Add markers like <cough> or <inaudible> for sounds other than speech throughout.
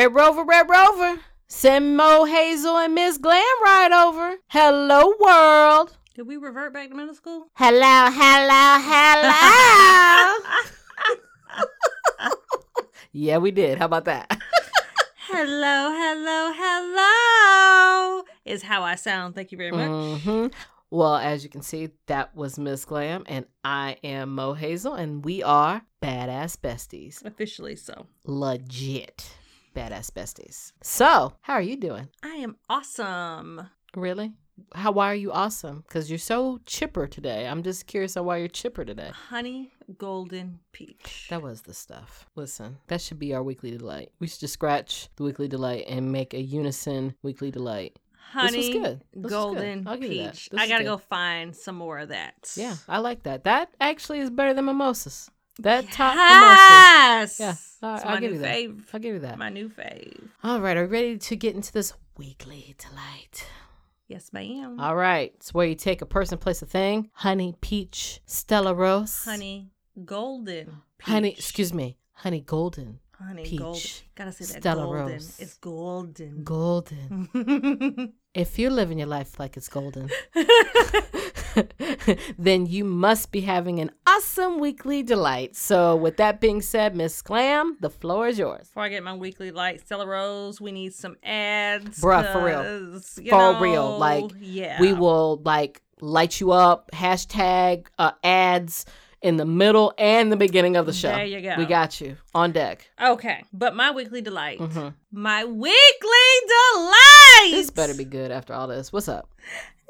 Red Rover, Red Rover. Send Mo Hazel and Miss Glam right over. Hello, world. Did we revert back to middle school? Hello, hello, hello. <laughs> yeah, we did. How about that? hello, hello, hello is how I sound. Thank you very much. hmm Well, as you can see, that was Miss Glam, and I am Mo Hazel, and we are badass besties. Officially so. Legit badass besties. So, how are you doing? I am awesome. Really? How? Why are you awesome? Because you're so chipper today. I'm just curious on why you're chipper today. Honey golden peach. That was the stuff. Listen, that should be our weekly delight. We should just scratch the weekly delight and make a unison weekly delight. Honey was good. This was good. golden I'll give you that. peach. I gotta go find some more of that. Yeah, I like that. That actually is better than mimosas. That top. Yes. Yeah, all right, I'll give you that. fave. I'll give you that. My new fave. All right, are you ready to get into this weekly delight? Yes, ma'am. All right, it's where you take a person, place, a thing. Honey, peach, Stella Rose. Honey golden peach. Honey, excuse me. Honey, golden. Honey peach, golden. Gotta say that Stella golden. Rose. It's golden. Golden. <laughs> If you're living your life like it's golden, <laughs> <laughs> then you must be having an awesome weekly delight. So, with that being said, Miss Glam, the floor is yours. Before I get my weekly light, Stella Rose, we need some ads. Bruh, for real. For know, real. Like, yeah. We will like light you up, hashtag uh, ads in the middle and the beginning of the show. There you go. We got you on deck. Okay, but my weekly delight. Mhm. My weekly delight. This better be good after all this. What's up?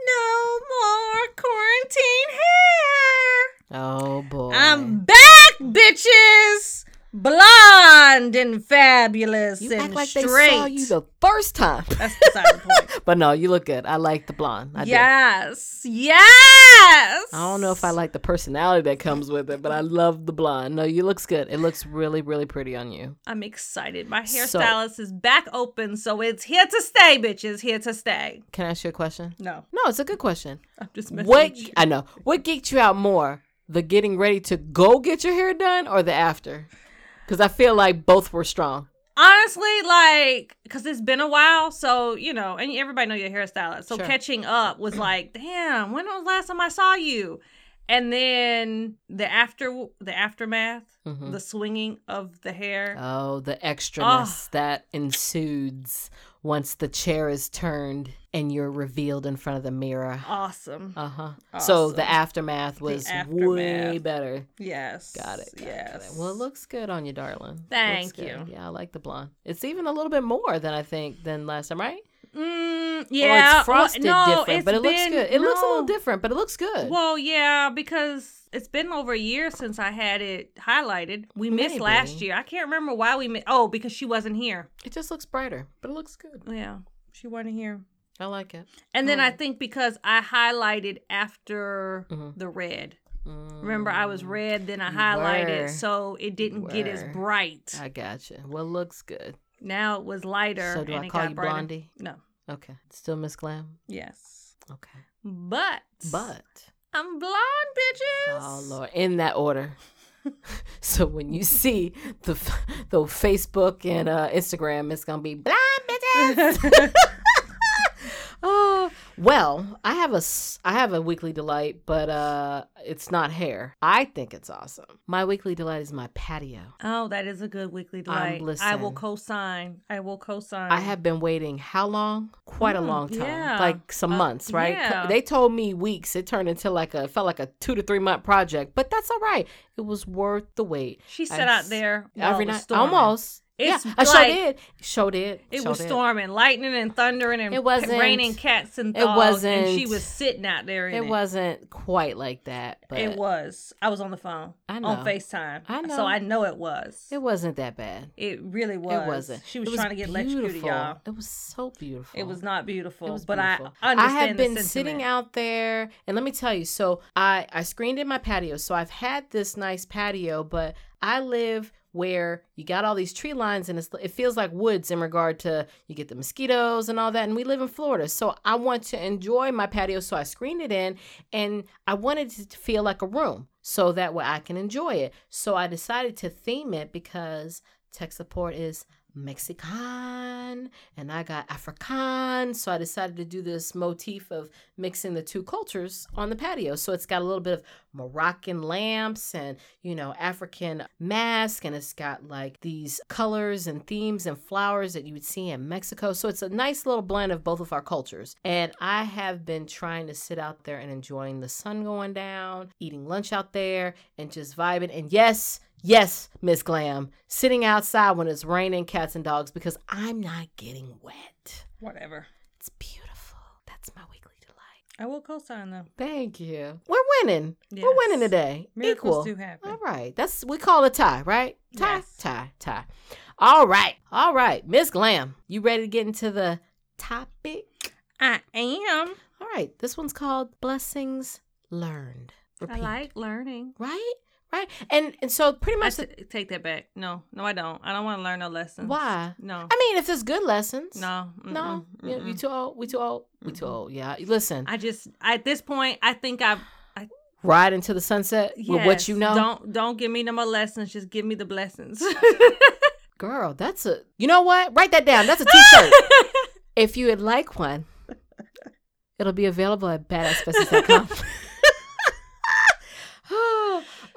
No more quarantine hair. Oh boy. I'm back, bitches. Blonde and fabulous you and act like straight. they saw you the first time. That's beside the point. <laughs> but no, you look good. I like the blonde. I do. yes, yes. I don't know if I like the personality that comes with it, but I love the blonde. No, you looks good. It looks really, really pretty on you. I'm excited. My So- hairstylist is back open, so it's here to stay, bitches. Here to stay. Can I ask you a question? No, No, it's a good question. I'm just messing What with you. I know. What geeked you out more? The getting ready to go get your hair done or the after? Because I feel like both were strong. Honestly, like, because it's been a while, so you know, and everybody know your hairstylist. So Sure. catching up was like, damn, when was the last time I saw you? And then the after, the aftermath, Mhm. the swinging of the hair. Oh, the extraness that ensues once the chair is turned and you're revealed in front of the mirror. awesome. Uh huh. So the aftermath was way aftermath. better. yes. Got it. got yes. it. Well, it looks good on you, darling. Thank you. Yeah, I like the blonde. It's even a little bit more than I think than last time, right? Mm, Or yeah. it's frosted well, no, different, but it looks good. It looks a little different, but it looks good. Well, yeah, because it's been over a year since I had it highlighted. We missed last year. I can't remember why we missed. Oh, because she wasn't here. it just looks brighter, but it looks good. Yeah, she wasn't here. I like it. And then I think because I highlighted after Mhm. the red. Mm, Remember, I was red, then I You highlighted, were. so it didn't get as bright. I gotcha. Well, it looks good. now it was lighter. So do I call you brighter. Blondie? No. Okay. Still Miss Glam? Yes. Okay. But But I'm blonde, bitches. oh lord, in that order. <laughs> so when you see the the Facebook and uh, Instagram, it's gonna be blind bitches. <laughs> <laughs> well, I have a I have a weekly delight, but uh, it's not hair. I think it's awesome. My weekly delight is my patio. Oh, that is a good weekly delight. I will co-sign. I will co-sign. I have been waiting how long? Quite a Mm, long time. yeah. Like some Uh, months, right? Yeah. They told me weeks. It turned into like a felt like a 2 to 3 month project, but that's all right. It was worth the wait. She I sat out there Every night storming. almost. It's yeah, I like- did. Sure did. It Sure was storming, lightning and thundering, and It wasn't- raining cats and dogs. It wasn't- And She was sitting out there. In It it, wasn't quite like that, but It was. I was on the phone. I know. On Facetime. I know. So I know it was. It wasn't that bad. It really was. It wasn't. She was, It trying to get electrocuted, beautiful. y'all. It was so beautiful. It was not beautiful, It was but beautiful. I understand I have been sentiment. sitting out there, and let me tell you. So I I screened in my patio. So I've had this nice patio, but I live where you got all these tree lines, and it feels like woods in regard to you get the mosquitoes and all that. And we live in Florida, so I want to enjoy my patio. So I screened it in, and I wanted it to feel like a room, so that way I can enjoy it. So I decided to theme it because tech support is Mexican and I got African. So I decided to do this motif of mixing the two cultures on the patio. So it's got a little bit of Moroccan lamps and, you know, African mask. And it's got like these colors and themes and flowers that you would see in Mexico. So it's a nice little blend of both of our cultures. And I have been trying to sit out there and enjoying the sun going down, eating lunch out there, and just vibing. And yes, Yes, Miss Glam, sitting outside when it's raining cats and dogs because I'm not getting wet. Whatever. It's beautiful. That's my weekly delight. I will co-sign though. Thank you. We're winning. We're winning today. Miracles Equal. do happen. All right. That's we call a tie, right? Tie, Yes. tie, tie. All right. All right. Miss Glam, you ready to get into the topic? I am. All right. This one's called Blessings Learned. I like learning. Right? Right? And and so pretty I much t- take that back. No, no, I don't. I don't want to learn no lessons. why? No. I mean, if there's good lessons. no. No, mm-mm, you, you mm-mm. too old. We too old. We too Mm-mm. old. Yeah. Listen, I just at this point, I think I've ride into the sunset with what you know. Don't don't give me no more lessons. Just give me the blessings. <laughs> Girl, that's a. You know what? Write that down. That's a T-shirt. <laughs> if you would like one, it'll be available at badassbesties.com. <laughs>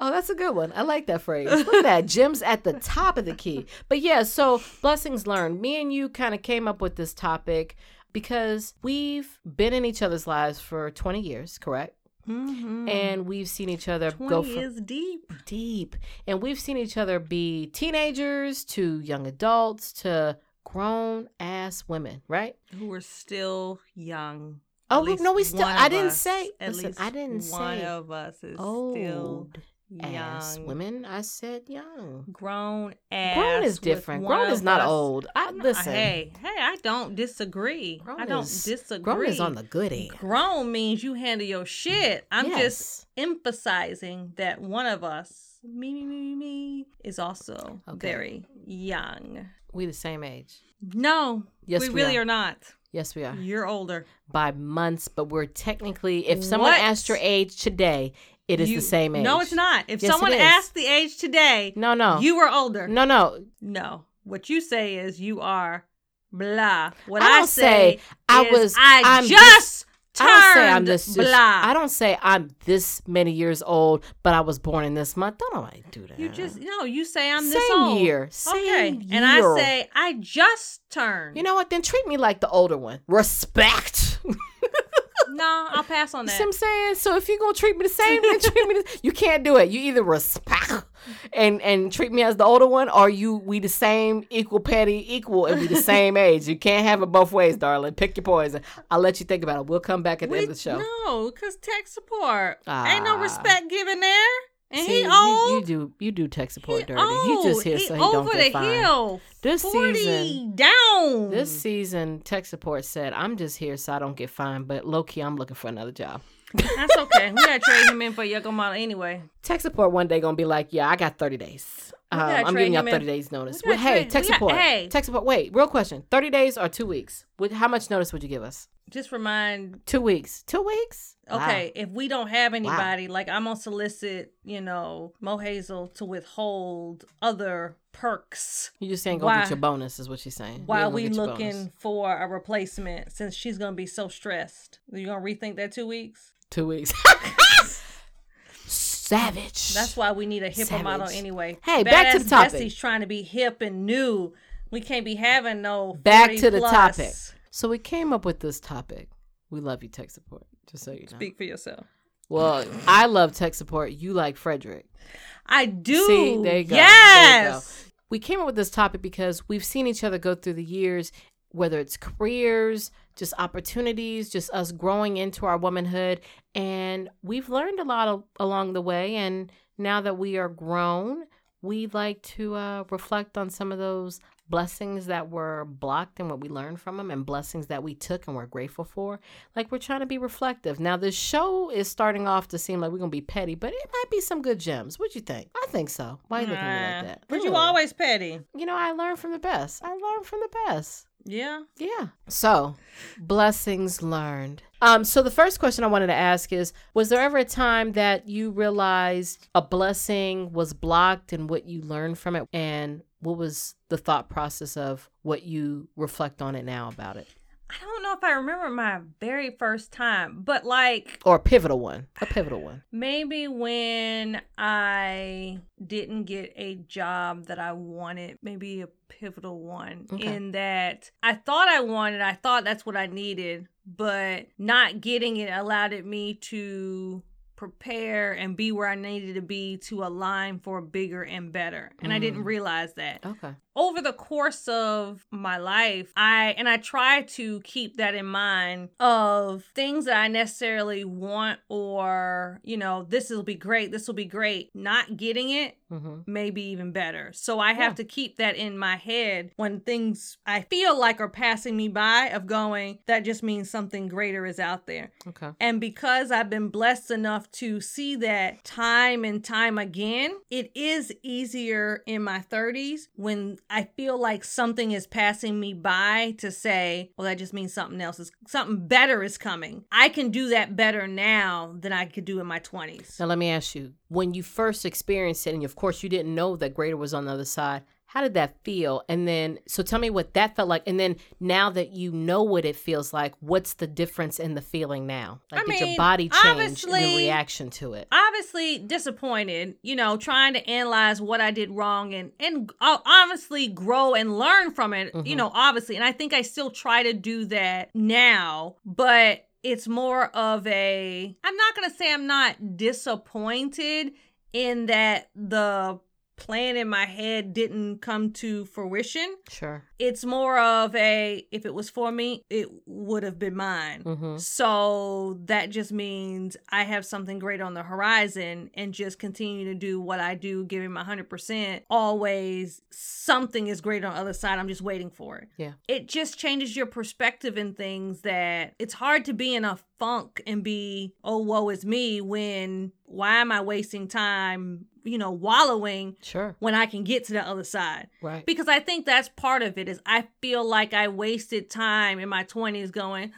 oh, that's a good one. I like that phrase. Look at that. <laughs> Gems at the top of the key. But yeah, so blessings learned. Me and you kind of came up with this topic because we've been in each other's lives for 20 years, correct? mm-hmm. And we've seen each other go from is deep. deep. And we've seen each other be teenagers to young adults to grown ass women, right? Who are still young. Oh, no, we still- I didn't us- say- At listen, least I didn't one say One of us is still Old young. ass women. I said young. Grown ass. Grown is different. Grown is not us- old. I listen. Hey, hey, I don't disagree. Grown I don't is- disagree. Grown is on the good end. Grown means you handle your shit. I'm just emphasizing that one of us, me, me, me, me, me, is also Okay. very young. we the same age. No, Yes, we we really are. are. not. Yes, we are. You're older. By months, but we're technically. If someone What? asked your age today, it is You- the same age. No, it's not. If Yes, someone asked the age today, No, no. you were older. no, no. No. What you say is you are blah. What I I, don't say I was- I I'm just turned I don't say I'm this. this- blah. I don't say I'm this many years old, but I was born in this month. Don't nobody do that. You just no. You say I'm this Same old. year, okay, same and I say I just turned. You know what? Then treat me like the older one. Respect. <laughs> no, I'll pass on see that. what I'm saying? So if you're gonna treat me the same, then treat me. The, you can't do it. You either respect and and treat me as the older one, or you we the same, equal, petty, equal, and we the <laughs> same age. You can't have it both ways, darling. Pick your poison. I'll let you think about it. We'll come back at the We- end of the show. No, because tech support ain't no Ah. respect given there, and See, he old. You, you do you do tech support He dirty. He just here He so he over don't the get fined. hill. This 40 season- down. This season, tech support said, "I'm just here so I don't get fined, but low key, I'm looking for another job." That's okay. We gotta trade him in for Yucca model anyway. Tech support one day gonna be like, "Yeah, I got 30 days. Um, I'm giving y'all him in. 30 days notice." We Well, hey, trade- tech we got- support. hey. Tech support. Wait, real question: 30 days or two weeks? Would how much notice would you give us? Just remind Two weeks. Two weeks. Wow. Okay, if we don't have anybody, like I'm gonna solicit, you know, Mo Hazel to withhold other perks You just ain't gonna Why- get your bonus, is what she's saying. You while ain't gonna we looking bonus. for a replacement since she's gonna be so stressed. You gonna rethink that two weeks? two weeks. <laughs> Savage. That's why we need a hipper model anyway. Hey, back to the topic. Bessie's trying to be hip and new. We can't be having no Back to the plus. topic. So we came up with this topic. We love you, tech support. Just so you know. Speak for yourself. Well, I love tech support. You like Frederick. I do. See, there you go. There you Yes. We came up with this topic because we've seen each other go through the years, whether it's careers, just opportunities, just us growing into our womanhood. And we've learned a lot of, along the way. And now that we are grown, we like to uh, reflect on some of those blessings that were blocked and what we learned from them and blessings that we took and we're grateful for. Like we're trying to be reflective. Now this show is starting off to seem like we're gonna be petty but it might be some good gems. What you think? I think so. Why are you looking at me like that? But you always petty. you know i learned from the best. I learned from the best. Yeah. yeah. So blessings learned. Um so the first question i wanted to ask is was there ever a time that you realized a blessing was blocked and what you learned from it and what was the thought process of what you reflect on it now about it? I don't know if I remember my very first time, but like or a pivotal one, a pivotal one. Maybe when I didn't get a job that I wanted, maybe a pivotal one okay. in that I thought I wanted, I thought that's what I needed, but not getting it allowed it me to prepare and be where I needed to be to align for bigger and better. And mm. I didn't mm. realize that. Okay over the course of my life i and i try to keep that in mind of things that i necessarily want or you know this will be great this will be great not getting it mm-hmm. maybe even better so i have yeah. to keep that in my head when things i feel like are passing me by of going that just means something greater is out there okay and because i've been blessed enough to see that time and time again it is easier in my 30s when I feel like something is passing me by to say, well, that just means something else is something better is coming. I can do that better now than I could do in my 20s. Now, let me ask you when you first experienced it, and of course, you didn't know that greater was on the other side, how did that feel? And then, so tell me what that felt like. And then, now that you know what it feels like, what's the difference in the feeling now? Like, I did mean, your body change in the reaction to it? Obviously, disappointed. You know, trying to analyze what I did wrong and and honestly grow and learn from it. Mm-hmm. You know, obviously, and I think I still try to do that now, but it's more of a. I'm not gonna say I'm not disappointed in that the plan in my head didn't come to fruition. Sure. It's more of a if it was for me, it would have been mine. Mm-hmm. So that just means I have something great on the horizon and just continue to do what I do, giving my 100%. Always something is great on the other side. I'm just waiting for it. Yeah. It just changes your perspective in things that it's hard to be in a funk and be, oh, woe is me when why am I wasting time you know, wallowing sure when I can get to the other side. Right. Because I think that's part of it is I feel like I wasted time in my 20s going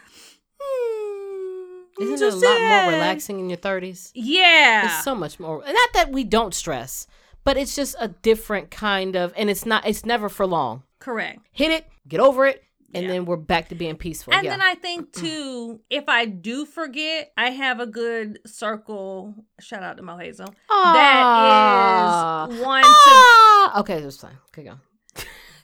hmm, isn't it a lot more relaxing in your 30s? Yeah. It's so much more. Not that we don't stress, but it's just a different kind of and it's not it's never for long. Correct. Hit it, get over it, and yeah. then we're back to being peaceful. And yeah. then I think <clears throat> too, if I do forget, I have a good circle. Shout out to Mo Hazel. That is one to. Okay, that's fine. Okay, go.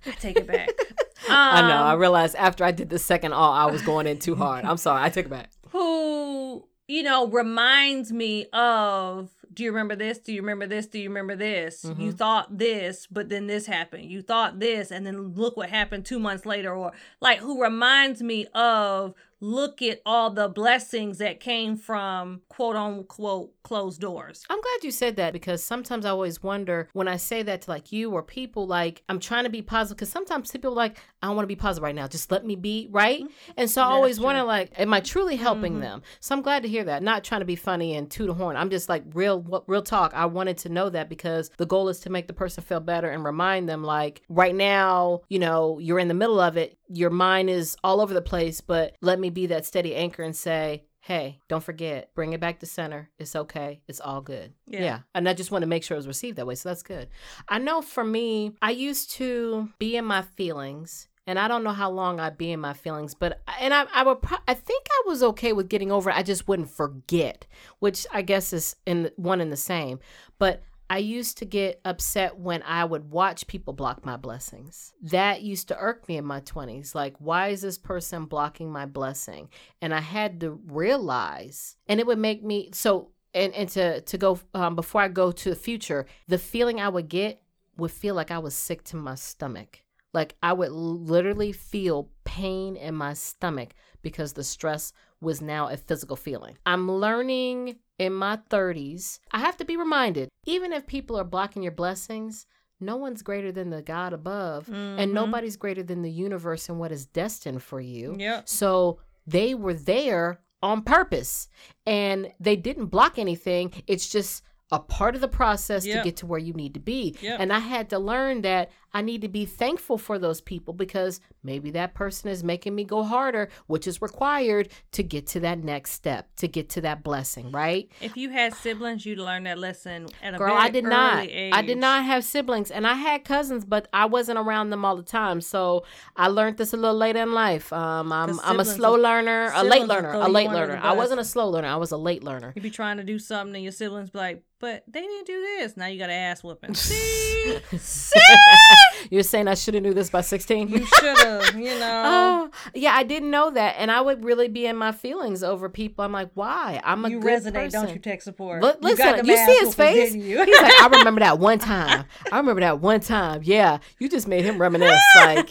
I take it back. um, <laughs> I know. I realized after I did the second all, I was going in too hard. I'm sorry. I take it back. <laughs> Who you know reminds me of do you remember this? Do you remember this? Do you remember this? Mm-hmm. You thought this, but then this happened. You thought this, and then look what happened two months later. Or like who reminds me of look at all the blessings that came from quote unquote closed doors. I'm glad you said that because sometimes I always wonder when I say that to like you or people like I'm trying to be positive because sometimes people like I don't want to be positive right now. Just let me be right. Mm-hmm. And so I always wonder like, am I truly helping mm-hmm. them? So I'm glad to hear that. Not trying to be funny and toot a horn. I'm just like real real talk. I wanted to know that because the goal is to make the person feel better and remind them like right now, you know, you're in the middle of it. Your mind is all over the place, but let me be that steady anchor and say, hey, don't forget, bring it back to center. It's okay. It's all good. Yeah. yeah. And I just want to make sure it was received that way. So that's good. I know for me, I used to be in my feelings. And I don't know how long I'd be in my feelings, but and I, I would pro- I think I was okay with getting over it. I just wouldn't forget, which I guess is in one and the same. But I used to get upset when I would watch people block my blessings. That used to irk me in my 20s. Like, why is this person blocking my blessing? And I had to realize, and it would make me so. And, and to to go um, before I go to the future, the feeling I would get would feel like I was sick to my stomach. Like I would literally feel pain in my stomach because the stress was now a physical feeling. I'm learning in my 30s, I have to be reminded even if people are blocking your blessings, no one's greater than the God above, mm-hmm. and nobody's greater than the universe and what is destined for you. Yeah. So they were there on purpose and they didn't block anything. It's just a part of the process Yep. to get to where you need to be. Yep. And I had to learn that I need to be thankful for those people because maybe that person is making me go harder, which is required to get to that next step, to get to that blessing, right? If you had siblings, you'd learn that lesson at a Girl, I did not. age. I did not have siblings, and I had cousins, but I wasn't around them all the time. So I learned this a little later in life. Um, I'm I'm a slow learner, a late learner, a late learner. I wasn't a slow learner. I was a late learner. You'd be trying to do something, and your siblings be like, "But they didn't do this." Now you got to ass whooping. <laughs> See, see, <laughs> You're saying I should have knew this by 16? you should have. You <laughs> know. Oh, yeah, I didn't know that, and I would really be in my feelings over people. I'm like, why? I'm a you good resonate, person. don't you? Tech support. Look, listen, them you, see his face? you? He's like, I remember that one time. I remember that one time. Yeah, you just made him reminisce. Like,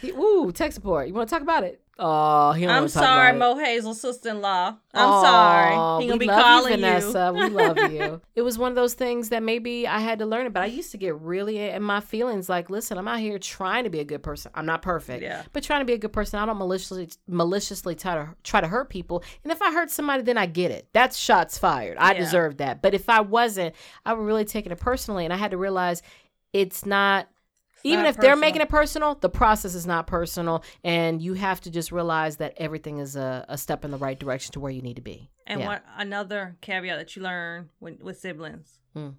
he, ooh, tech support. You want to talk about it? Oh, he don't I'm talk sorry, about it. Mo Hazel's sister-in-law. I'm Aw, sorry. He gonna be calling you, you. We love you. <laughs> It was one of those things that maybe I had to learn about. I used to get really in my feelings. Like, listen, I'm out here trying to be a good person. I'm not perfect, Yeah. but trying to be a good person. I don't maliciously maliciously try to try to hurt people. And if I hurt somebody, then I get it. That's shots fired. I Yeah. deserve that. But if I wasn't, I would really take it personally. And I had to realize it's not even if they're making it personal, the process is not personal, and you have to just realize that everything is a, a step in the right direction to where you need to be. And Yeah. what another caveat that you learn when, with siblings? Hmm.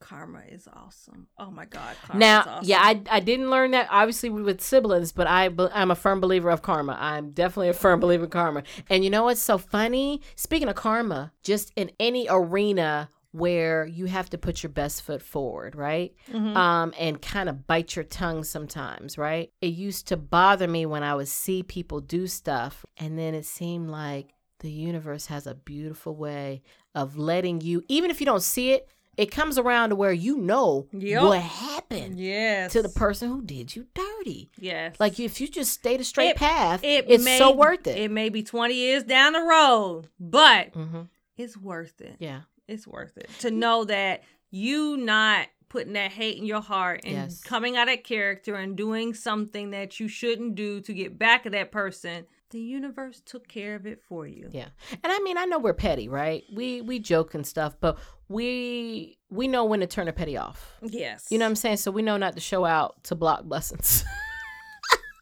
Karma is awesome. Oh my God, karma Now, is awesome. yeah, I, I didn't learn that obviously with siblings, but I I'm a firm believer of karma. I'm definitely a firm believer in karma. And you know what's so funny? Speaking of karma, just in any arena where you have to put your best foot forward, right? Mhm. Um, and kind of bite your tongue sometimes, right? It used to bother me when I would see people do stuff, and then it seemed like the universe has a beautiful way of letting you, even if you don't see it, it comes around to where you know Yep. what happened yes to the person who did you dirty. Yes, Like if you just stayed a straight It- path, it it's may, so worth it. It may be twenty years down the road, but hmm it's worth it. Yeah. It's worth it to know that you not putting that hate in your heart and Yes. coming out of character and doing something that you shouldn't do to get back at that person. The universe took care of it for you. Yeah. And I mean, I know we're petty, right? We we joke and stuff, but we we know when to turn a petty off. Yes. You know what I'm saying? So we know not to show out to block blessings. <laughs>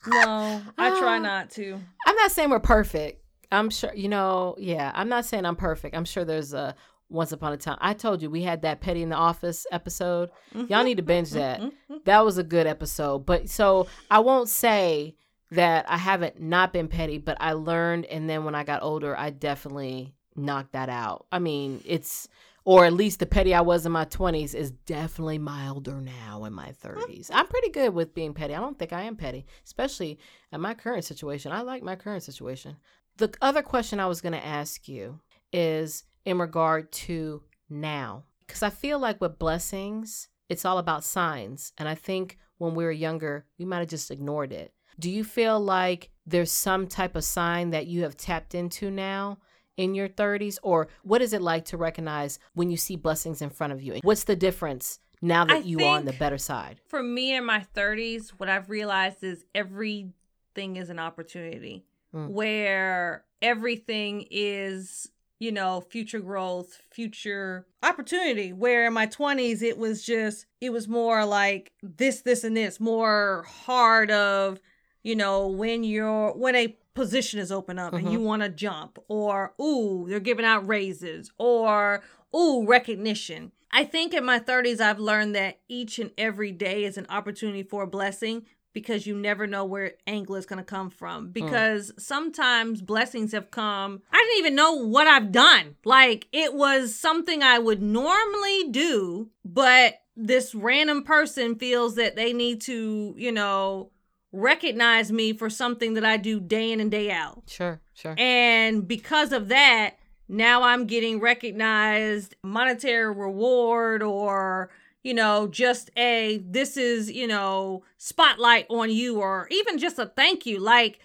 No, I try Ah. not to. I'm not saying we're perfect. I'm sure, you know, yeah, I'm not saying I'm perfect. I'm sure there's a once upon a time. I told you we had that petty in the office episode. Y'all mm-hmm. need to binge mm-hmm. that. Mm-hmm. That was a good episode. But so I won't say that I haven't not been petty, but I learned and then when I got older, I definitely knocked that out. I mean, it's or at least the petty I was in my 20s is definitely milder now in my 30s. I'm pretty good with being petty. I don't think I am petty, especially in my current situation. I like my current situation. The other question I was going to ask you is in regard to now. Because I feel like with blessings, it's all about signs. And I think when we were younger, we might have just ignored it. Do you feel like there's some type of sign that you have tapped into now in your 30s? Or what is it like to recognize when you see blessings in front of you? What's the difference now that I you are on the better side? For me in my 30s, what I've realized is everything is an opportunity Mm. where everything is, you know, future growth, future opportunity. Where in my 20s, it was just, it was more like this, this, and this, more hard of, you know, when you're, when a position is open up and you mm-hmm. want to jump, or, ooh, they're giving out raises, or, ooh, recognition. I think in my 30s, I've learned that each and every day is an opportunity for a blessing because you never know where angle is going to come from. Hmm. Because sometimes blessings have come. I didn't even know what I've done. Like it was something I would normally do, but this random person feels that they need to, you know, recognize me for something that I do day in and day out. Sure, sure. And because of that, now I'm getting recognized monetary reward or you know just a this is you know spotlight on you or even just a thank you like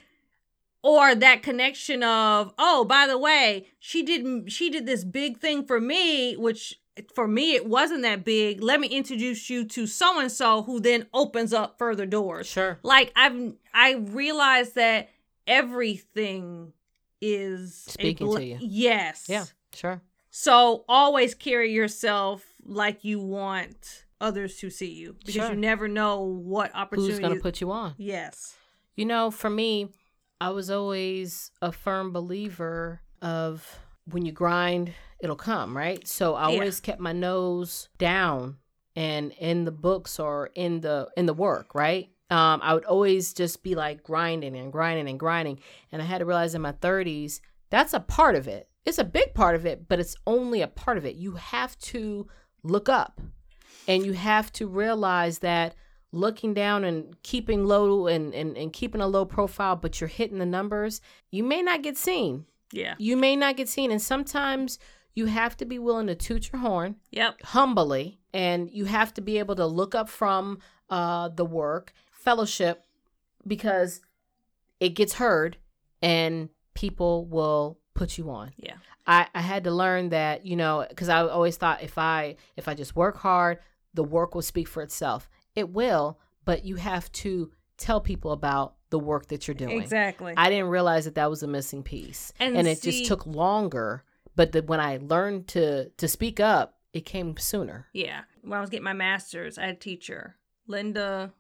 or that connection of oh by the way she didn't she did this big thing for me which for me it wasn't that big let me introduce you to so and so who then opens up further doors Sure. like i've i realized that everything is Speaking to you. yes Yeah, sure. so always carry yourself like you want others to see you because Sure. you never know what opportunity Who's going to put you on? Yes. You know, for me, I was always a firm believer of when you grind, it'll come, right? So I Yeah. always kept my nose down and in the books or in the in the work, right? Um, I would always just be like grinding and grinding and grinding, and I had to realize in my 30s that's a part of it. It's a big part of it, but it's only a part of it. You have to look up, and you have to realize that looking down and keeping low and, and, and keeping a low profile, but you're hitting the numbers, you may not get seen. Yeah. You may not get seen. And sometimes you have to be willing to toot your horn Yep. humbly, and you have to be able to look up from uh, the work, fellowship, because it gets heard and people will put you on. Yeah. I, I had to learn that, you know, because I always thought if I if I just work hard, the work will speak for itself. It will, but you have to tell people about the work that you're doing. Exactly. I didn't realize that that was a missing piece, And and, it see- just took longer. But the, when I learned to to speak up, it came sooner. yeah. When I was getting my master's, I had a teacher, Linda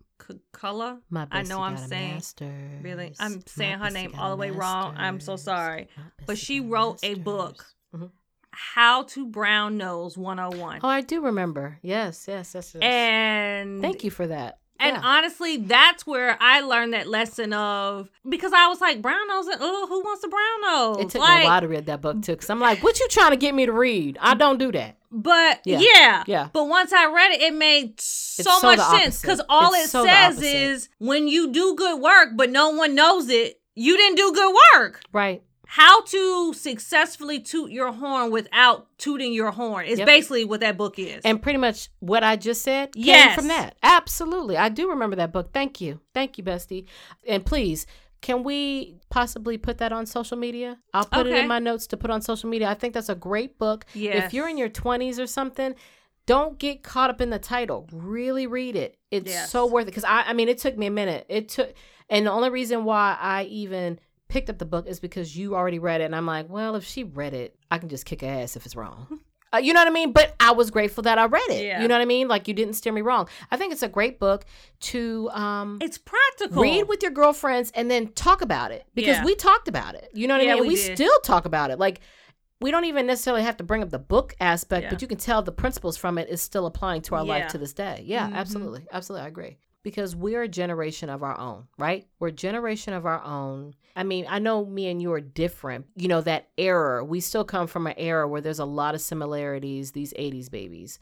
Culla. My I know I'm saying- master's. Really? I'm My saying her name all the way wrong. I'm so sorry. But she wrote a book. master's. Mhm. How to Brown Nose 101. Oh, I do remember. Yes, yes, yes. yes. And Thank you for that. And Yeah. honestly, that's where I learned that lesson of because I was like brown nose. Oh, uh, uh, who wants a brown nose? It took like, me a while to read that book too, because I'm like, "What you trying to get me to read? I don't do that." But Yeah. yeah. Yeah. But once I read it, it made so, so much sense because all It's it so says is when you do good work, but no one knows it, you didn't do good work. Right. How to successfully toot your horn without tooting your horn is Yep. basically what that book is. And pretty much what I just said came Yes. from that. Absolutely. I do remember that book. Thank you. Thank you, Bestie. And please, can we possibly put that on social media? I'll put it in my notes to put on social media. I think that's a great book. Yes. If you're in your 20s or something, don't get caught up in the title. Really read it. It's Yes. so worth it. Because I, I mean, it took me a minute. It took, and the only reason why I even picked up the book is because you already read it. And I'm like, well, if she read it, I can just kick her ass if it's wrong. <laughs> Uh, you know what I mean? But I was grateful that I read it. Yeah. You know what I mean? Like you didn't steer me wrong. I think it's a great book to um, it's practical. read with your girlfriends and then talk about it because Yeah. we talked about it. You know what Yeah, I mean? We we still talk about it. Like we don't even necessarily have to bring up the book aspect, but you can tell the principles from it is still applying to our life to this day. Yeah, Mhm. absolutely. Absolutely. I agree. Because we're a generation of our own, right? We're a generation of our own. I mean, I know me and you are different. You know, that era, we still come from an era where there's a lot of similarities, these 80s babies.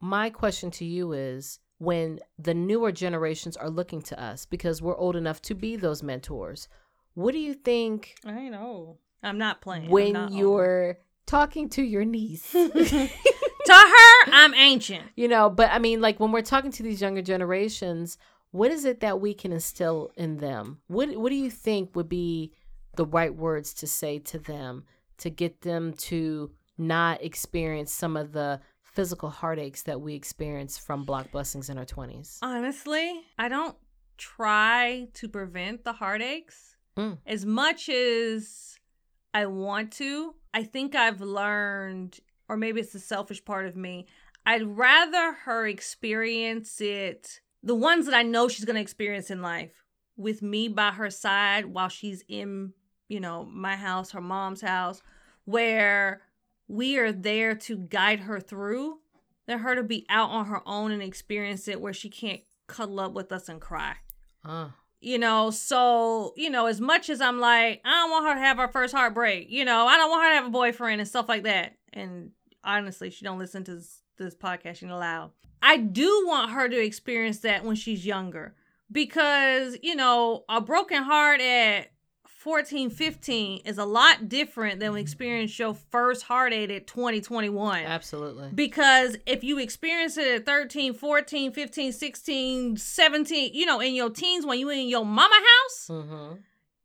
My question to you is when the newer generations are looking to us because we're old enough to be those mentors, what do you think I know. I'm not playing. When not you're talking to your niece? <laughs> <laughs> to her, I'm ancient. you know, but I mean, like when we're talking to these younger generations, what is it that we can instill in them? What What do you think would be the right words to say to them to get them to not experience some of the physical heartaches that we experience from block blessings in our twenties? Honestly, I don't try to prevent the heartaches Mm. as much as I want to. I think I've learned, or maybe it's the selfish part of me, I'd rather her experience it, the ones that I know she's going to experience in life, with me by her side while she's in, you know, my house, her mom's house, where we are there to guide her through, than her to be out on her own and experience it where she can't cuddle up with us and cry. Uh, you know so you know as much as i'm like i don't want her to have her first heartbreak you know i don't want her to have a boyfriend and stuff like that and honestly she don't listen to this, this podcast she loud i do want her to experience that when she's younger because you know a broken heart at 14 15 is a lot different than experience your first heartache at 2021 absolutely. because if you experience it at 13 14 15 16 17 you know in your teens when you in your mama house Mm-hmm.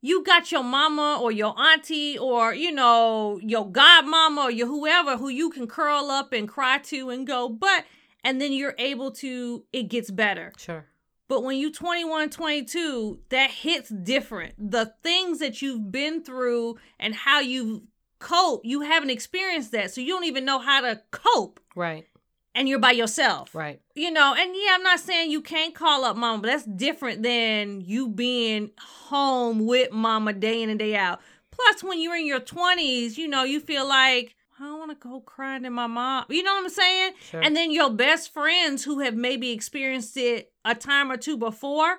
You got your mama or your auntie or you know your godmama or your whoever who you can curl up and cry to and go but and then you're able to it gets better Sure. but when you 21, 22, that hits different. The things that you've been through and how you've coped, you haven't experienced that. So you don't even know how to cope. Right. And you're by yourself. Right. You know, and yeah, I'm not saying you can't call up mama, but that's different than you being home with mama day in and day out. Plus, when you're in your 20s, you know, you feel like, I don't want to go crying to my mom. You know what I'm saying? Sure. And then your best friends who have maybe experienced it a time or two before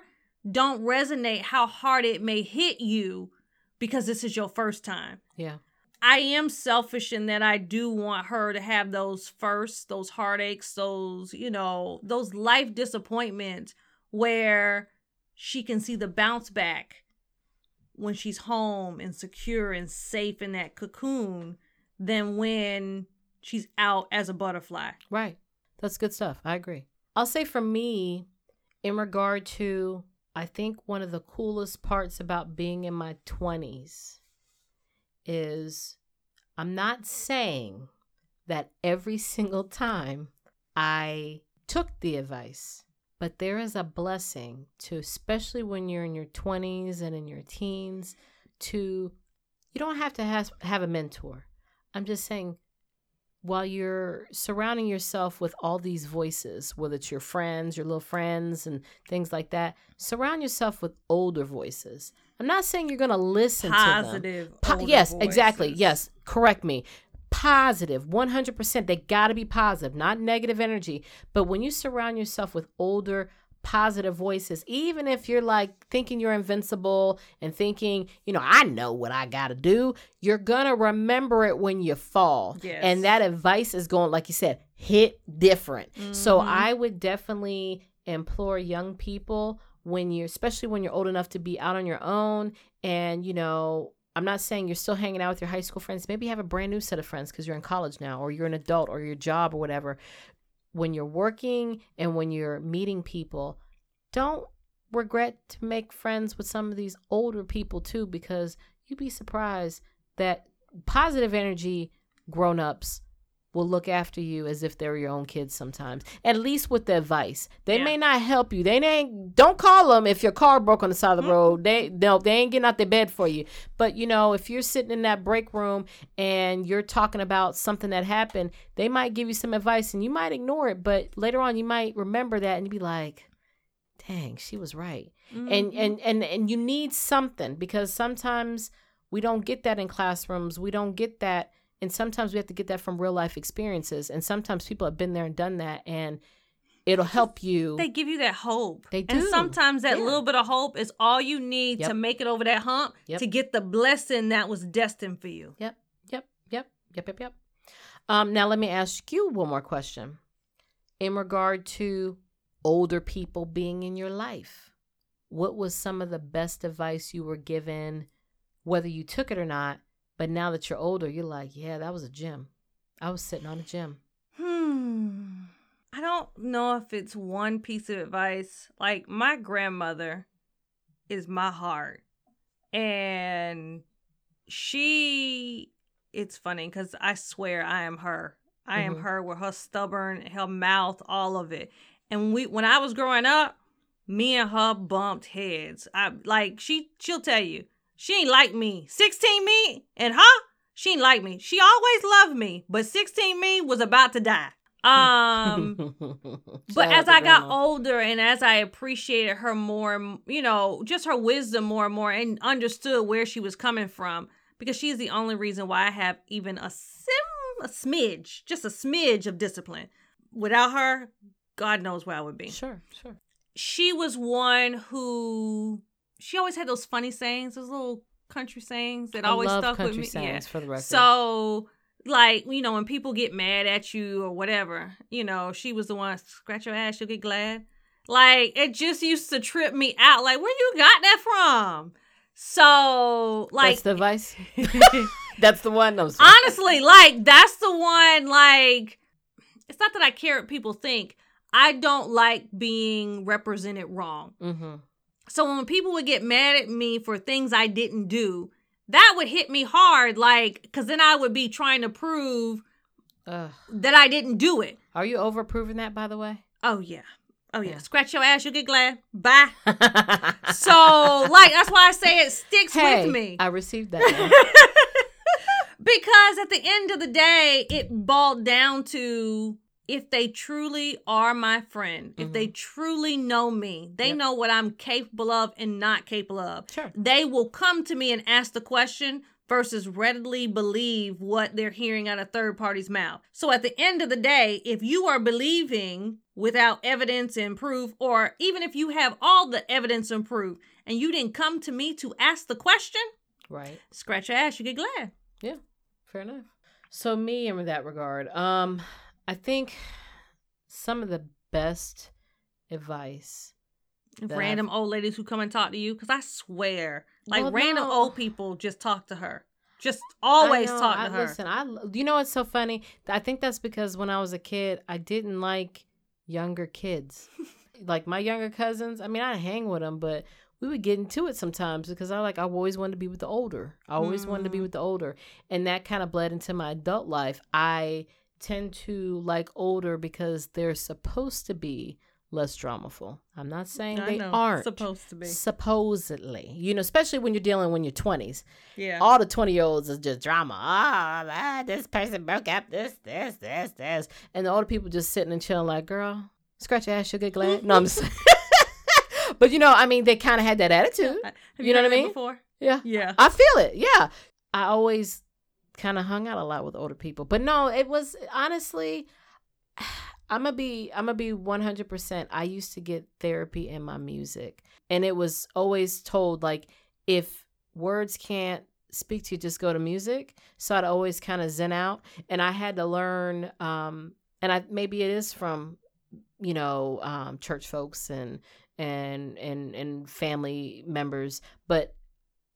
don't resonate how hard it may hit you because this is your first time. yeah. I am selfish in that I do want her to have those first, those heartaches, those, you know, those life disappointments where she can see the bounce back when she's home and secure and safe in that cocoon than when she's out as a butterfly. Right. That's good stuff. I agree. I'll say for me, in regard to, I think one of the coolest parts about being in my 20s is I'm not saying that every single time I took the advice, but there is a blessing to, especially when you're in your 20s and in your teens, to, you don't have to have, have a mentor. I'm just saying, while you're surrounding yourself with all these voices, whether it's your friends, your little friends, and things like that, surround yourself with older voices. I'm not saying you're going to listen to them. Positive. Po- yes, exactly. Yes, correct me. Positive, 100%. They got to be positive, not negative energy. But when you surround yourself with older, positive voices, even if you're like thinking you're invincible and thinking, you know, I know what I got to do, you're to remember it when you fall. Yes. And that advice is going, like you said, hit different. So Mhm. I would definitely implore young people when you're, especially when you're old enough to be out on your own and, you know, I'm not saying you're still hanging out with your high school friends. Maybe you have a brand new set of friends because you're in college now, or you're an adult, or your job, or whatever. When you're working and when you're meeting people, don't regret to make friends with some of these older people too, because you'd be surprised that positive energy grown ups will look after you as if they were your own kids sometimes. At least with the advice. They Yeah. may not help you. They ain't don't call them if your car broke on the side of the Mhm. road. They no, they ain't getting out their bed for you. But you know, if you're sitting in that break room and you're talking about something that happened, they might give you some advice and you might ignore it, but later on you might remember that and be like, "Dang, she was right." and Mhm. and and and you need something because sometimes we don't get that in classrooms we don't get that and sometimes we have to get that from real life experiences and sometimes people have been there and done that and it'll help you they give you that hope. They And do. sometimes that Yeah. little bit of hope is all you need Yep. to make it over that hump Yep. to get the blessing that was destined for you. yep yep yep yep yep yep um now let me ask you one more question in regard to older people being in your life what was some of the best advice you were given whether you took it or not but now that you're older you're like yeah that was a gem i was sitting on a gem Hmm. I don't know if it's one piece of advice. Like my grandmother is my heart. And she it's funny cuz I swear I am her. I am Mhm. her with her stubborn, her mouth, all of it. And we when I was growing up, me and her bumped heads. I like she she'll tell you. She ain't like me. 16 me and her, she ain't like me. She always loved me, but 16 me was about to die. Um <laughs> but as I got grandma. older and as I appreciated her more, you know, just her wisdom more and more and understood where she was coming from, because she's the only reason why I have even a sim, a smidge, just a smidge of discipline. Without her, God knows where I would be. sure sure She was one who, she always had those funny sayings, those little country sayings that I always stuck with me. Yeah. for the record So, like, you know, when people get mad at you or whatever, you know, she was the one, scratch your ass, you'll get glad. Like, it just used to trip me out. Like, where you got that from? So, like, that's the advice <laughs> <laughs> that's the one no, I'm honestly, like, that's the one, like, it's not that I care what people think. I don't like being represented wrong. mm-hmm. So when people would get mad at me for things I didn't do, that would hit me hard, like, because then I would be trying to prove Ugh. that I didn't do it. are you over proving that by the way Oh, yeah. Oh, yeah. Yeah. Scratch your ass, you'll get glad. Bye. <laughs> So, like, that's why I say it sticks hey, with me. i received that <laughs> because at the end of the day, it boiled down to if they truly are my friend, if they truly know me, they Mm-hmm. Yep. know what I'm capable of and not capable of. Sure. They will come to me and ask the question versus readily believe what they're hearing out of third party's mouth. So at the end of the day, if you are believing without evidence and proof, or even if you have all the evidence and proof and you didn't come to me to ask the question, Right. scratch your ass, you get glad. Yeah, fair enough. So me in that regard, um, I think some of the best advice. random old ladies who come and talk to you, because I swear, like Well, random no. old people just talk to her. Just always know, talk to I, her. Listen, I you know what's so funny? I think that's because when I was a kid, I didn't like younger kids. <laughs> like my younger cousins, I mean, I hang with them, but we would get into it sometimes because I like I always wanted to be with the older. I always wanted to be Mm. with the older, and that kind of bled into my adult life. I tend to like older because they're supposed to be less dramaful. I'm not saying I they know, aren't. supposed to be. Supposedly, you know, especially when you're dealing when you're 20s Yeah. all the 20 year olds is just drama. Ah, ah, this person broke up, this, this, this, this. And the older people just sitting and chilling, like, girl, scratch your ass, you'll get glad. No, I'm just <laughs> <laughs> But you know, I mean, they kind of had that attitude. Have you know what I mean? Before? Yeah. Yeah. I feel it. Yeah. I always kind of hung out a lot with older people. But no, it was honestly, <sighs> I'm gonna be I'm gonna be 100%. I used to get therapy in my music. And it was always told like if words can't speak to you just go to music. So I'd always kind of zen out and I had to learn um and I maybe it is from you know um church folks and and and and family members, but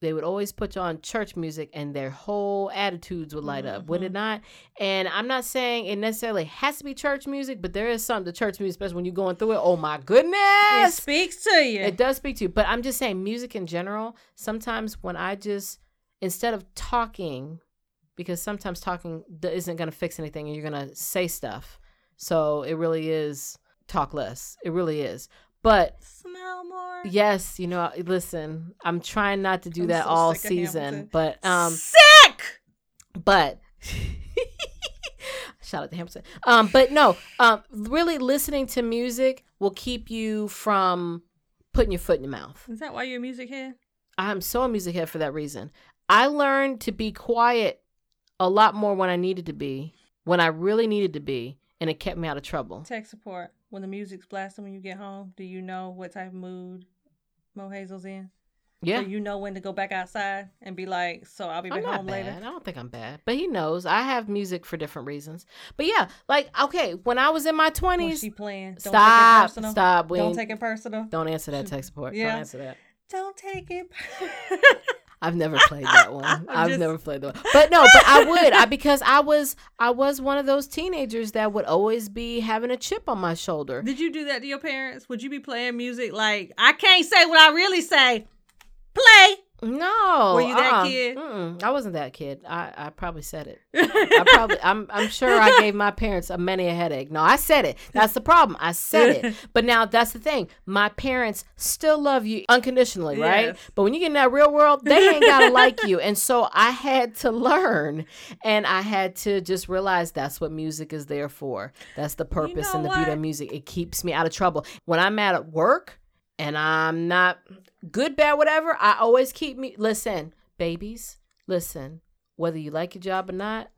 they would always put you on church music and their whole attitudes would light up, would it mm-hmm. not? And I'm not saying it necessarily has to be church music, but there is something to church music, especially when you're going through it. Oh my goodness. It speaks to you. It does speak to you. But I'm just saying, music in general, sometimes when I just, instead of talking, because sometimes talking isn't going to fix anything and you're going to say stuff. So it really is talk less. It really is. But Smell more. yes, you know, listen, I'm trying not to do I'm that so all season, but um Sick. but <laughs> shout out to Hamilton. Um, but no, um, really listening to music will keep you from putting your foot in your mouth. Is that why you're a music head? I'm so a music head for that reason. I learned to be quiet a lot more when I needed to be, when I really needed to be, and it kept me out of trouble. Tech support. When the music's blasting when you get home, do you know what type of mood Mo Hazel's in? Yeah. So you know when to go back outside and be like, so I'll be back home bad. later. I don't think I'm bad, but he knows I have music for different reasons. But yeah, like okay, when I was in my twenties, she playing. Don't take it stop, personal. stop. We Don't take it personal. Don't answer that tech support. Yeah. Don't answer that. Don't take it. <laughs> I've never <laughs> played that one. I'm I've just- never played that one. But no, but I would. I <laughs> because I was I was one of those teenagers that would always be having a chip on my shoulder. Did you do that to your parents? Would you be playing music like I can't say what I really say? No. Were you that uh-uh. kid? Mm-mm. I wasn't that kid. I, I probably said it. <laughs> I probably I'm I'm sure I gave my parents a many a headache. No, I said it. That's the problem. I said it. <laughs> But now that's the thing. My parents still love you unconditionally, right? Yes. But when you get in that real world, they ain't gotta <laughs> like you. And so I had to learn and I had to just realize that's what music is there for. That's the purpose know and the beauty of music. It keeps me out of trouble. When I'm at work and I'm not good, bad, whatever, I always keep me listen, babies, listen, whether you like your job or not,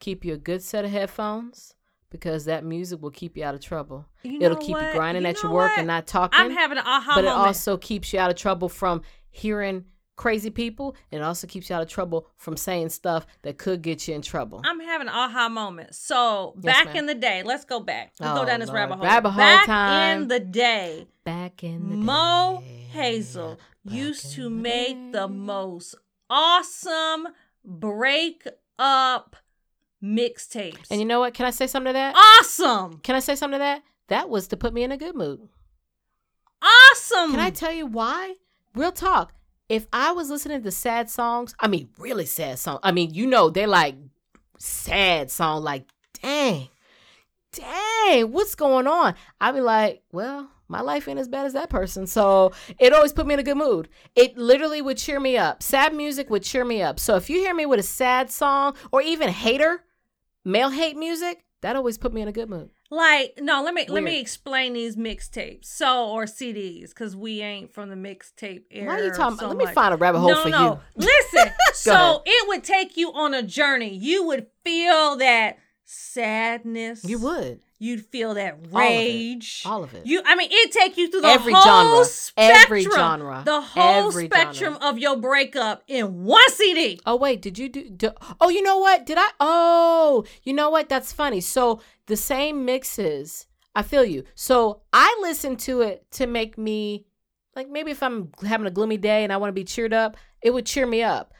keep you a good set of headphones because that music will keep you out of trouble. You It'll keep what? you grinding You at your work what? and not talking. I'm having an aha but it also keeps you out of trouble from hearing crazy people and it also keeps you out of trouble from saying stuff that could get you in trouble. I'm having an aha moment. So Yes, back ma'am. in the day, let's go back. Let's Oh, go down this Lord. rabbit hole. Rabbit hole back time. in the day, Back in the day. Mo day. Hazel Back used to the make the most awesome break up mixtapes. And you know what? Can I say something to that? awesome, Can I say something to that? That was to put me in a good mood. awesome. Can I tell you why? Real talk. If I was listening to sad songs, I mean, really sad songs. I mean, you know, they're like sad song. Like, dang, dang, what's going on? I'd be like, well, my life ain't as bad as that person. So it always put me in a good mood. It literally would cheer me up. Sad music would cheer me up. So if you hear me with a sad song or even hater, male hate music, that always put me in a good mood. Like, no, let me let me explain these mixtapes. So or CDs, because we ain't from the mixtape era. Why are you talking? so let me much. find a rabbit hole no, for no. you. Listen. <laughs> so ahead. it would take you on a journey. You would feel that sadness. You would You'd feel that rage. all of it. You, I mean, it take you through the Every whole genre. spectrum, Every genre. the whole Every spectrum genre. of your breakup in one CD. Oh wait, did you do, do? Oh, you know what? Did I? Oh, you know what? That's funny. So the same mixes. I feel you. So I listen to it to make me like maybe if I'm having a gloomy day and I want to be cheered up, it would cheer me up.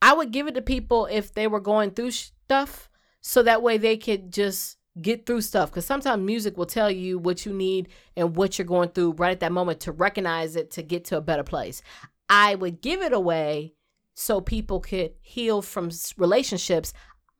I would give it to people if they were going through stuff, so that way they could just get through stuff. Because sometimes music will tell you what you need and what you're going through right at that moment to recognize it to get to a better place. I would give it away so people could heal from relationships.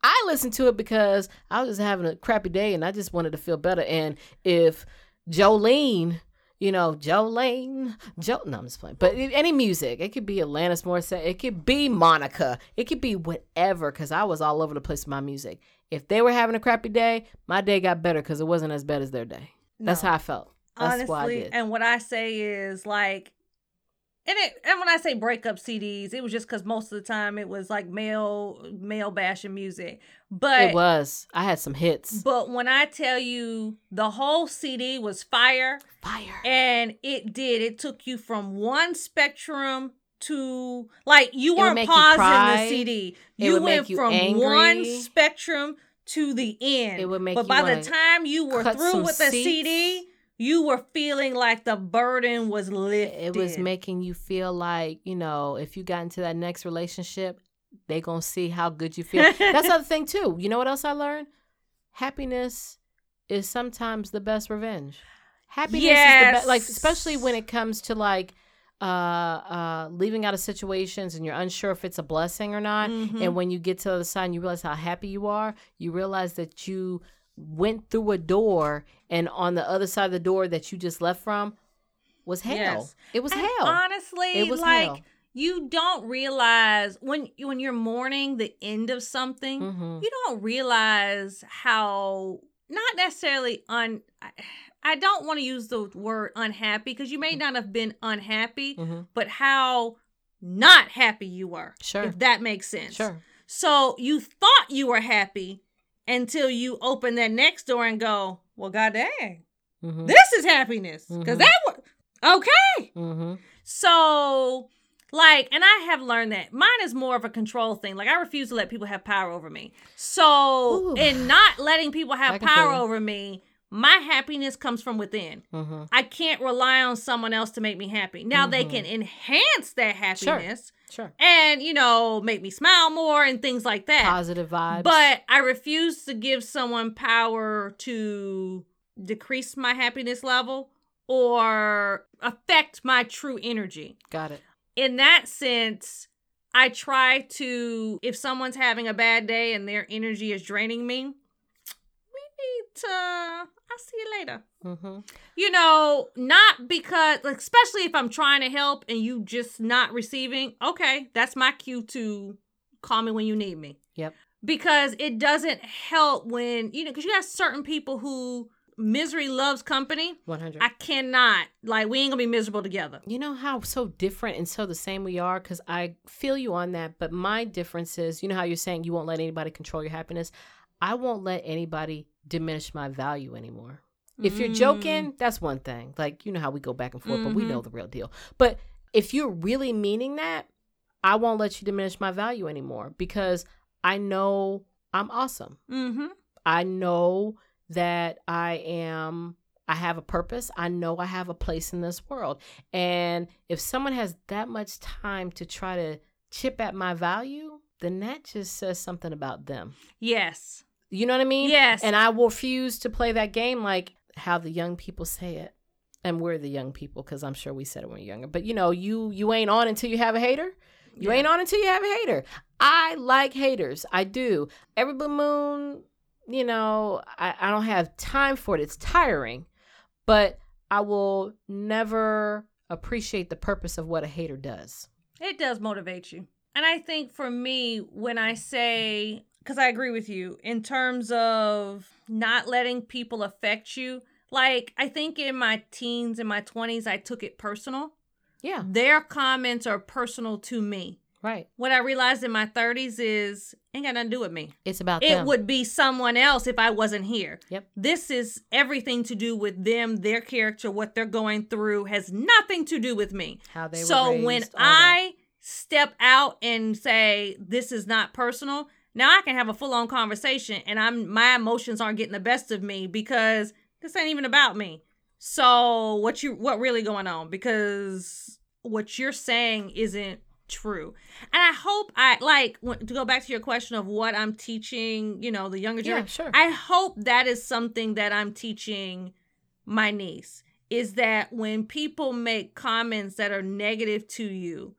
I listened to it because I was just having a crappy day and I just wanted to feel better. And if Jolene, you know, Jolene, jo- no, I'm just playing. But any music, it could be Alanis Morissette, it could be Monica, it could be whatever. Because I was all over the place with my music. If they were having a crappy day, my day got better because it wasn't as bad as their day. That's No. how I felt. That's honestly why I did. and what i say is like and it and when i say breakup cds it was just because most of the time it was like male male bashing music but it was. I had some hits. but when i tell you the whole cd was fire Fire. and it did it took you from one spectrum to like you weren't you pausing the cd It you went you from angry. one spectrum to the end It would make but by the time you were through with the seats. cd you were feeling like the burden was lifted. it was making you feel like you know if you got into that next relationship they gonna see how good you feel. <laughs> That's the other thing too. You know what else i learned? Happiness is sometimes the best revenge. Happiness is the best like especially when it comes to like uh uh leaving out of situations and you're unsure if it's a blessing or not Mhm. and when you get to the other side and you realize how happy you are you realize that you went through a door and on the other side of the door that you just left from was hell Yes. it was And hell Honestly, It was like hell. you don't realize when when you're mourning the end of something, Mhm. you don't realize how not necessarily un. I, don't want to use the word unhappy because you may Mm. not have been unhappy, Mhm. but how not happy you were. Sure. If that makes sense. Sure. So you thought you were happy until you open that next door and go, well, god dang, Mm-hmm. this is happiness. Because Mhm. that was okay. Mm-hmm. So, like, and I have learned that mine is more of a control thing. Like, I refuse to let people have power over me. So, Ooh. in not letting people have power over me, my happiness comes from within. Mm-hmm. I can't rely on someone else to make me happy. Now, they Mhm. can enhance that happiness Sure. and, you know, make me smile more and things like that. Positive vibes. But I refuse to give someone power to decrease my happiness level or affect my true energy. got it. In that sense, I try to, if someone's having a bad day and their energy is draining me, need to, I'll see you later. Mm-hmm. You know, not because, like, especially if I'm trying to help and you just not receiving, okay, that's my cue to call me when you need me Yep. because it doesn't help when you know because you have certain people who misery loves company One hundred. i cannot like we ain't gonna be miserable together You know how so different and so the same we are because I feel you on that. But my difference is, you know how you're saying you won't let anybody control your happiness. I won't let anybody diminish my value anymore. If you're Mm. joking, that's one thing. Like you know how we go back and forth, but we know the real deal. But if you're really meaning that, I won't let you diminish my value anymore because I know I'm awesome. mm-hmm I know that I am I have a purpose. I know I have a place in this world. And if someone has that much time to try to chip at my value, then that just says something about them. yes You know what I mean? yes And I will refuse to play that game like how the young people say it. And we're the young people because I'm sure we said it when we were younger. But you know, you you ain't on until you have a hater. You Yeah. ain't on until you have a hater. I like haters. I do. Every blue moon, you know, I, I don't have time for it. It's tiring. But I will never appreciate the purpose of what a hater does. it does motivate you and i think for me when i say because I agree with you in terms of not letting people affect you. Like, I think in my teens and my 20s, I took it personal. Yeah. Their comments are personal to me. Right. What I realized in my 30s is ain't got nothing to do with me. It's about It them. would be someone else if I wasn't here. Yep. This is everything to do with them, their character, what they're going through has nothing to do with me. How they were so raised, when all that. I step out and say this is not personal, now I can have a full on conversation and I'm my emotions aren't getting the best of me because this ain't even about me. So what you what really going on? Because what you're saying isn't true. And I hope I like to go back to your question of what I'm teaching, you know, the younger generation. Yeah, sure. I hope that is something that I'm teaching my niece is that when people make comments that are negative to you,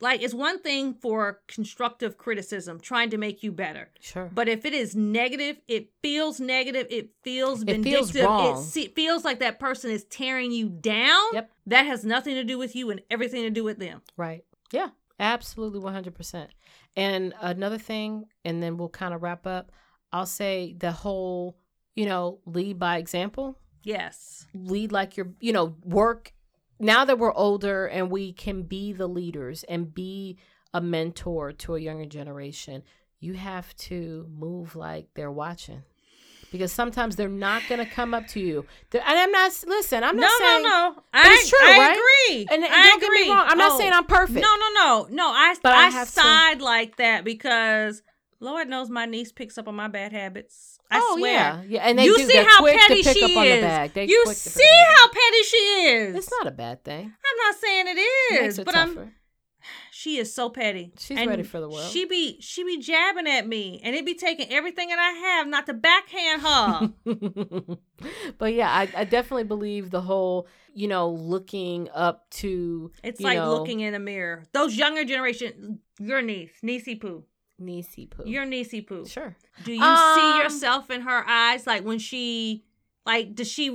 like it's one thing for constructive criticism, trying to make you better. Sure. But if it is negative, it feels negative. It feels It feels wrong. It feels like that person is tearing you down. Yep. That has nothing to do with you and everything to do with them. Right. Yeah. Absolutely 100%. And another thing, and then we'll kind of wrap up. I'll say the whole, you know, lead by example. Yes. lead like you're you know work now that we're older and we can be the leaders and be a mentor to a younger generation you have to move like they're watching because sometimes they're not going to come up to you They're- and i'm not listen i'm No, not saying no, no. I, it's true, I right? agree. and, and I don't get me wrong i'm not Oh, saying i'm perfect No, no, no, no. I But I I, have to- side like that because Lord knows my niece picks up on my bad habits. I oh swear. yeah yeah and they you do see they're how quick petty to pick she up on the is. you quick to pick see how petty she is. it's not a bad thing I'm not saying it is, It makes is, her but I'm. <sighs> She is so petty. She's And ready for the world. She be she be jabbing at me, and it be taking everything that I have not to backhand her. <laughs> but yeah, I, I definitely believe the whole, you know, looking up to It's like know, looking in a mirror. Those younger generation, your niece, niecey poo, Niecy poo. your niecey poo. sure. Do you Um, see yourself in her eyes? Like when she, like, does she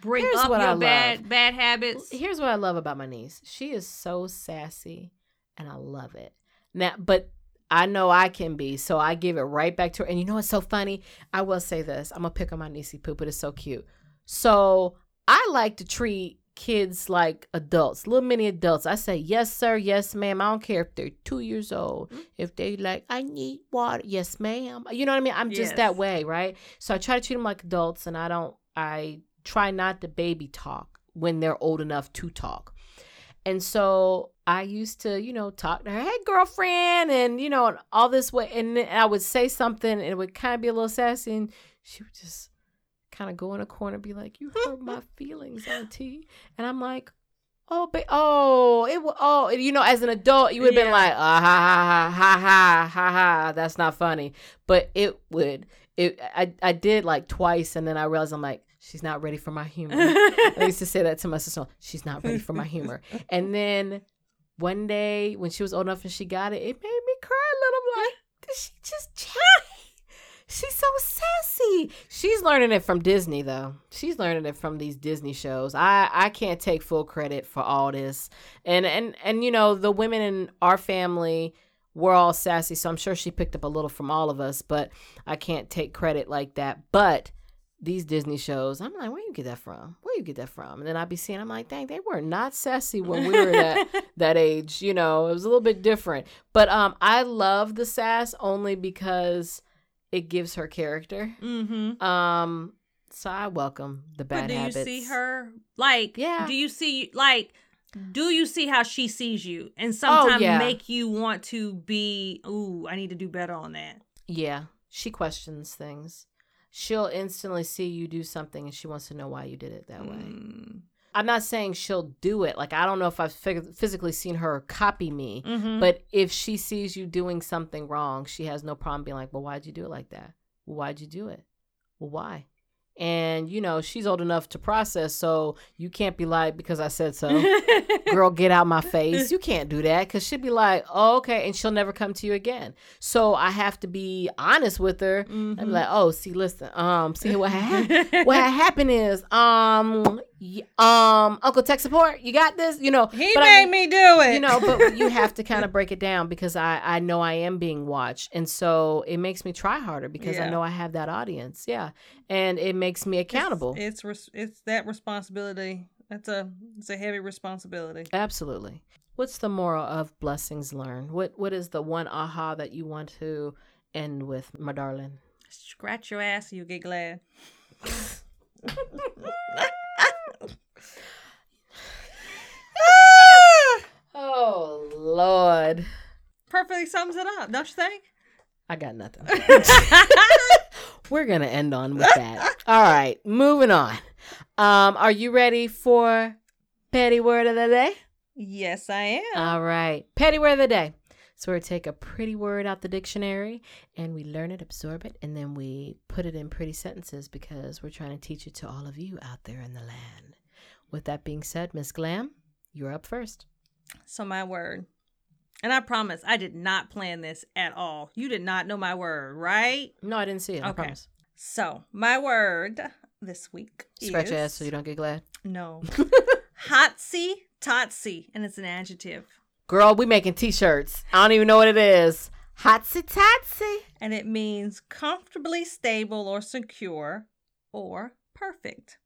bring up your I bad bad habits? Here's what I love about my niece. She is so sassy and I love it. Now, but I know I can be, so I give it right back to her. And you know what's so funny? I will say this. I'm gonna pick on my niecey poo, but it's so cute. So I like to treat kids like adults, little mini adults. I say, yes, sir, yes, ma'am. I don't care if they're two years old. Mm-hmm. If they like, I need water, yes, ma'am. You know what I mean? I'm just Yes. that way, right? So I try to treat them like adults, and I don't. I try not to baby talk when they're old enough to talk. And so I used to, you know, talk to her, hey, girlfriend, and, you know, and all this way. And then I would say something and it would kind of be a little sassy. And she would just kind of go in a corner and be like, you hurt my <laughs> feelings, auntie. And I'm like, oh, ba- oh, it was, oh, you know, as an adult, you would have been like, ah, ha, ha, ha, ha, ha, ha, that's not funny. But it would, it, I, I did like twice. And then I realized I'm like, she's not ready for my humor. I used to say that to my sister. She's not ready for my humor. And then one day when she was old enough and she got it, it made me cry a little. I'm like, did she just chat? She's so sassy. She's learning it from Disney though. She's learning it from these Disney shows. I I can't take full credit for all this. And and and you know, the women in our family we're all sassy, so I'm sure she picked up a little from all of us, but I can't take credit like that. But these Disney shows, I'm like, where you get that from? Where you get that from? And then I'd be seeing, I'm like, dang, they were not sassy when we were that <laughs> that age. You know, it was a little bit different. But um, I love the sass only because it gives her character. mm-hmm. Um, so I welcome the bad But do habits. you see her like? Yeah. Do you see like? Do you see how she sees you, and sometimes Oh, yeah. make you want to be? Ooh, I need to do better on that. Yeah, she questions things. She'll instantly see you do something and she wants to know why you did it that way. Mm. I'm not saying she'll do it. Like I don't know if I've phys- physically seen her copy me, Mhm. but if she sees you doing something wrong, she has no problem being like, "Well, why'd you do it like that? Well, why'd you do it? Well, why?" And you know she's old enough to process so you can't be like because i said so <laughs> girl get out my face. You can't do that because she'll be like oh, okay and she'll never come to you again. So i have to be honest with her. Mm-hmm. and be like oh see listen um see what ha- <laughs> what happened is um um uncle tech support you got this? You know he made I, me do it. you know but you have to <laughs> kind of break it down because i i know i am being watched and so it makes me try harder because yeah. i know i have that audience. Yeah. And it makes me accountable. it's it's, it's that responsibility. That's a it's a heavy responsibility. Absolutely. What's the moral of blessings learned? What what is the one aha that you want to end with my darling? Scratch your ass you get glad. <laughs> Oh Lord. Perfectly sums it up, don't you think? I got nothing. <laughs> <laughs> We're gonna end on with that. <laughs> All right, moving on. Um, are you ready for petty word of the day? Yes, I am. All right, petty word of the day. So we take a pretty word out the dictionary and we learn it, absorb it, and then we put it in pretty sentences because we're trying to teach it to all of you out there in the land. With that being said, Miss Glam, you're up first. So, my word. And I promise, I did not plan this at all. You did not know my word, right? No, I didn't see it. Okay. I promise. So, my word this week Scratch is... your ass so you don't get glad? No. <laughs> Hotsy totsy. And it's an adjective. Girl, we making t-shirts. I don't even know what it is. Hotsy totsy. And it means comfortably stable or secure or perfect.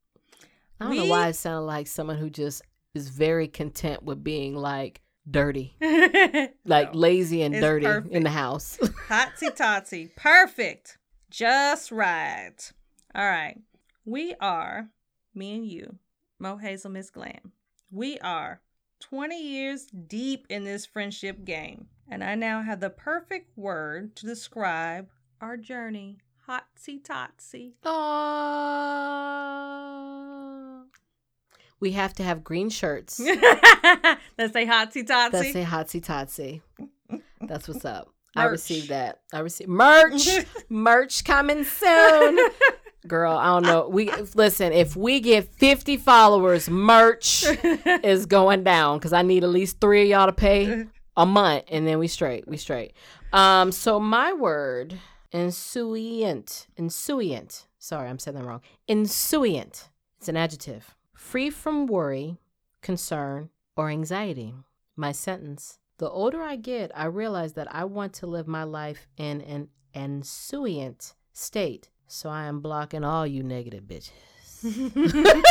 I don't we... know why it sounded like someone who just is very content with being like dirty, <laughs> like no, lazy and dirty perfect. in the house. <laughs> Hotsy totsy. Perfect. Just right. All right. We are, me and you, Mo Hazel Miss Glam. We are 20 years deep in this friendship game. And I now have the perfect word to describe our journey. Hotsy totsy. Aww. We have to have green shirts. <laughs> that say hotsy totsy. That say hotsy totsy. That's what's up. Merch. I received that. I received merch. <laughs> merch coming soon. <laughs> Girl, I don't know. We listen, if we get 50 followers, merch is going down because I need at least three of y'all to pay a month and then we straight. We straight. Um, so my word, insouciant. Insouciant. Sorry, I'm saying that wrong. Insouciant. It's an adjective free from worry, concern, or anxiety. My sentence The older I get, I realize that I want to live my life in an insouciant state. So I am blocking all you negative bitches. <laughs>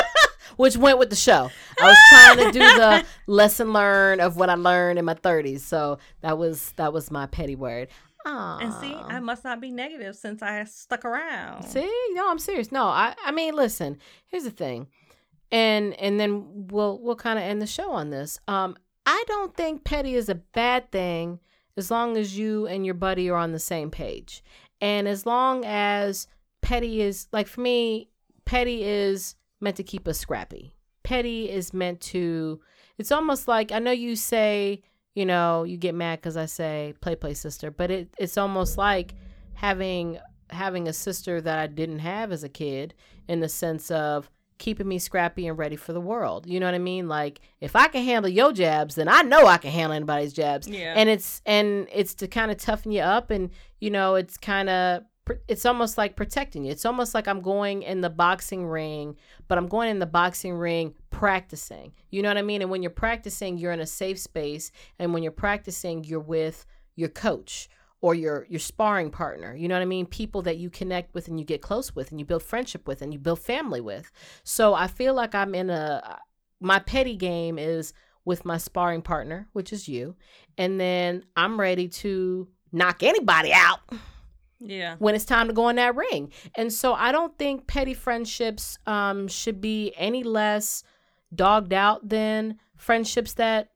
Which went with the show. I was trying to do the <laughs> lesson learned of what I learned in my 30s. So that was that was my petty word. Aww. And see, I must not be negative since I stuck around. See, no, I'm serious. No, I I mean, listen. Here's the thing and and then we'll we'll kind of end the show on this. Um, I don't think petty is a bad thing as long as you and your buddy are on the same page, and as long as petty is like for me, petty is meant to keep us scrappy. Petty is meant to. It's almost like I know you say you know you get mad because I say play play sister, but it it's almost like having having a sister that I didn't have as a kid in the sense of keeping me scrappy and ready for the world. You know what I mean? Like if I can handle your jabs, then I know I can handle anybody's jabs. Yeah. And it's and it's to kind of toughen you up and you know, it's kind of it's almost like protecting you. It's almost like I'm going in the boxing ring, but I'm going in the boxing ring practicing. You know what I mean? And when you're practicing, you're in a safe space, and when you're practicing, you're with your coach or your your sparring partner you know what i mean? People that you connect with and you get close with and you build friendship with and you build family with. So i feel like i'm in a my petty game is with my sparring partner which is you and then i'm ready to knock anybody out yeah. when it's time to go in that ring. And so i don't think petty friendships um should be any less dogged out than friendships that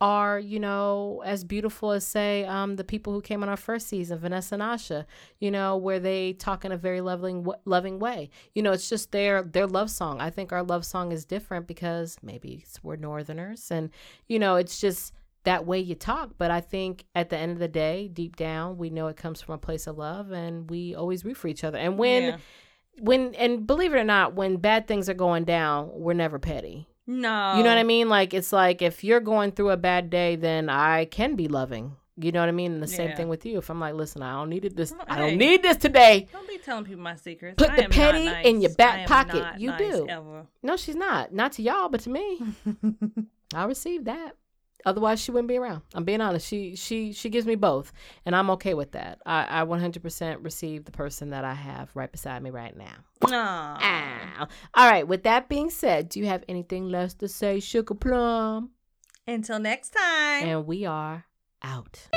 are, you know, as beautiful as say um, the people who came on our first season, Vanessa and Asha, you know, where they talk in a very loving, loving way. You know, it's just their their love song. I think our love song is different because maybe we're Northerners, and you know, it's just that way you talk. But I think at the end of the day, deep down, we know it comes from a place of love, and we always root for each other. And when yeah when and believe it or not, when bad things are going down, we're never petty. No. You know what I mean? Like it's like if you're going through a bad day, then I can be loving. You know what I mean? And the same thing with you. If I'm like, listen, I don't need it this I don't need this today. Don't be telling people my secrets. Put I the petty nice. in your back pocket. You nice do. Ever. No, she's not. Not to y'all, but to me. <laughs> I received that. Otherwise, she wouldn't be around. I'm being honest. She she she gives me both, and I'm okay with that. I, I 100% receive the person that I have right beside me right now. No. Ow. All right. With that being said, do you have anything less to say, Sugar Plum? Until next time. And we are out.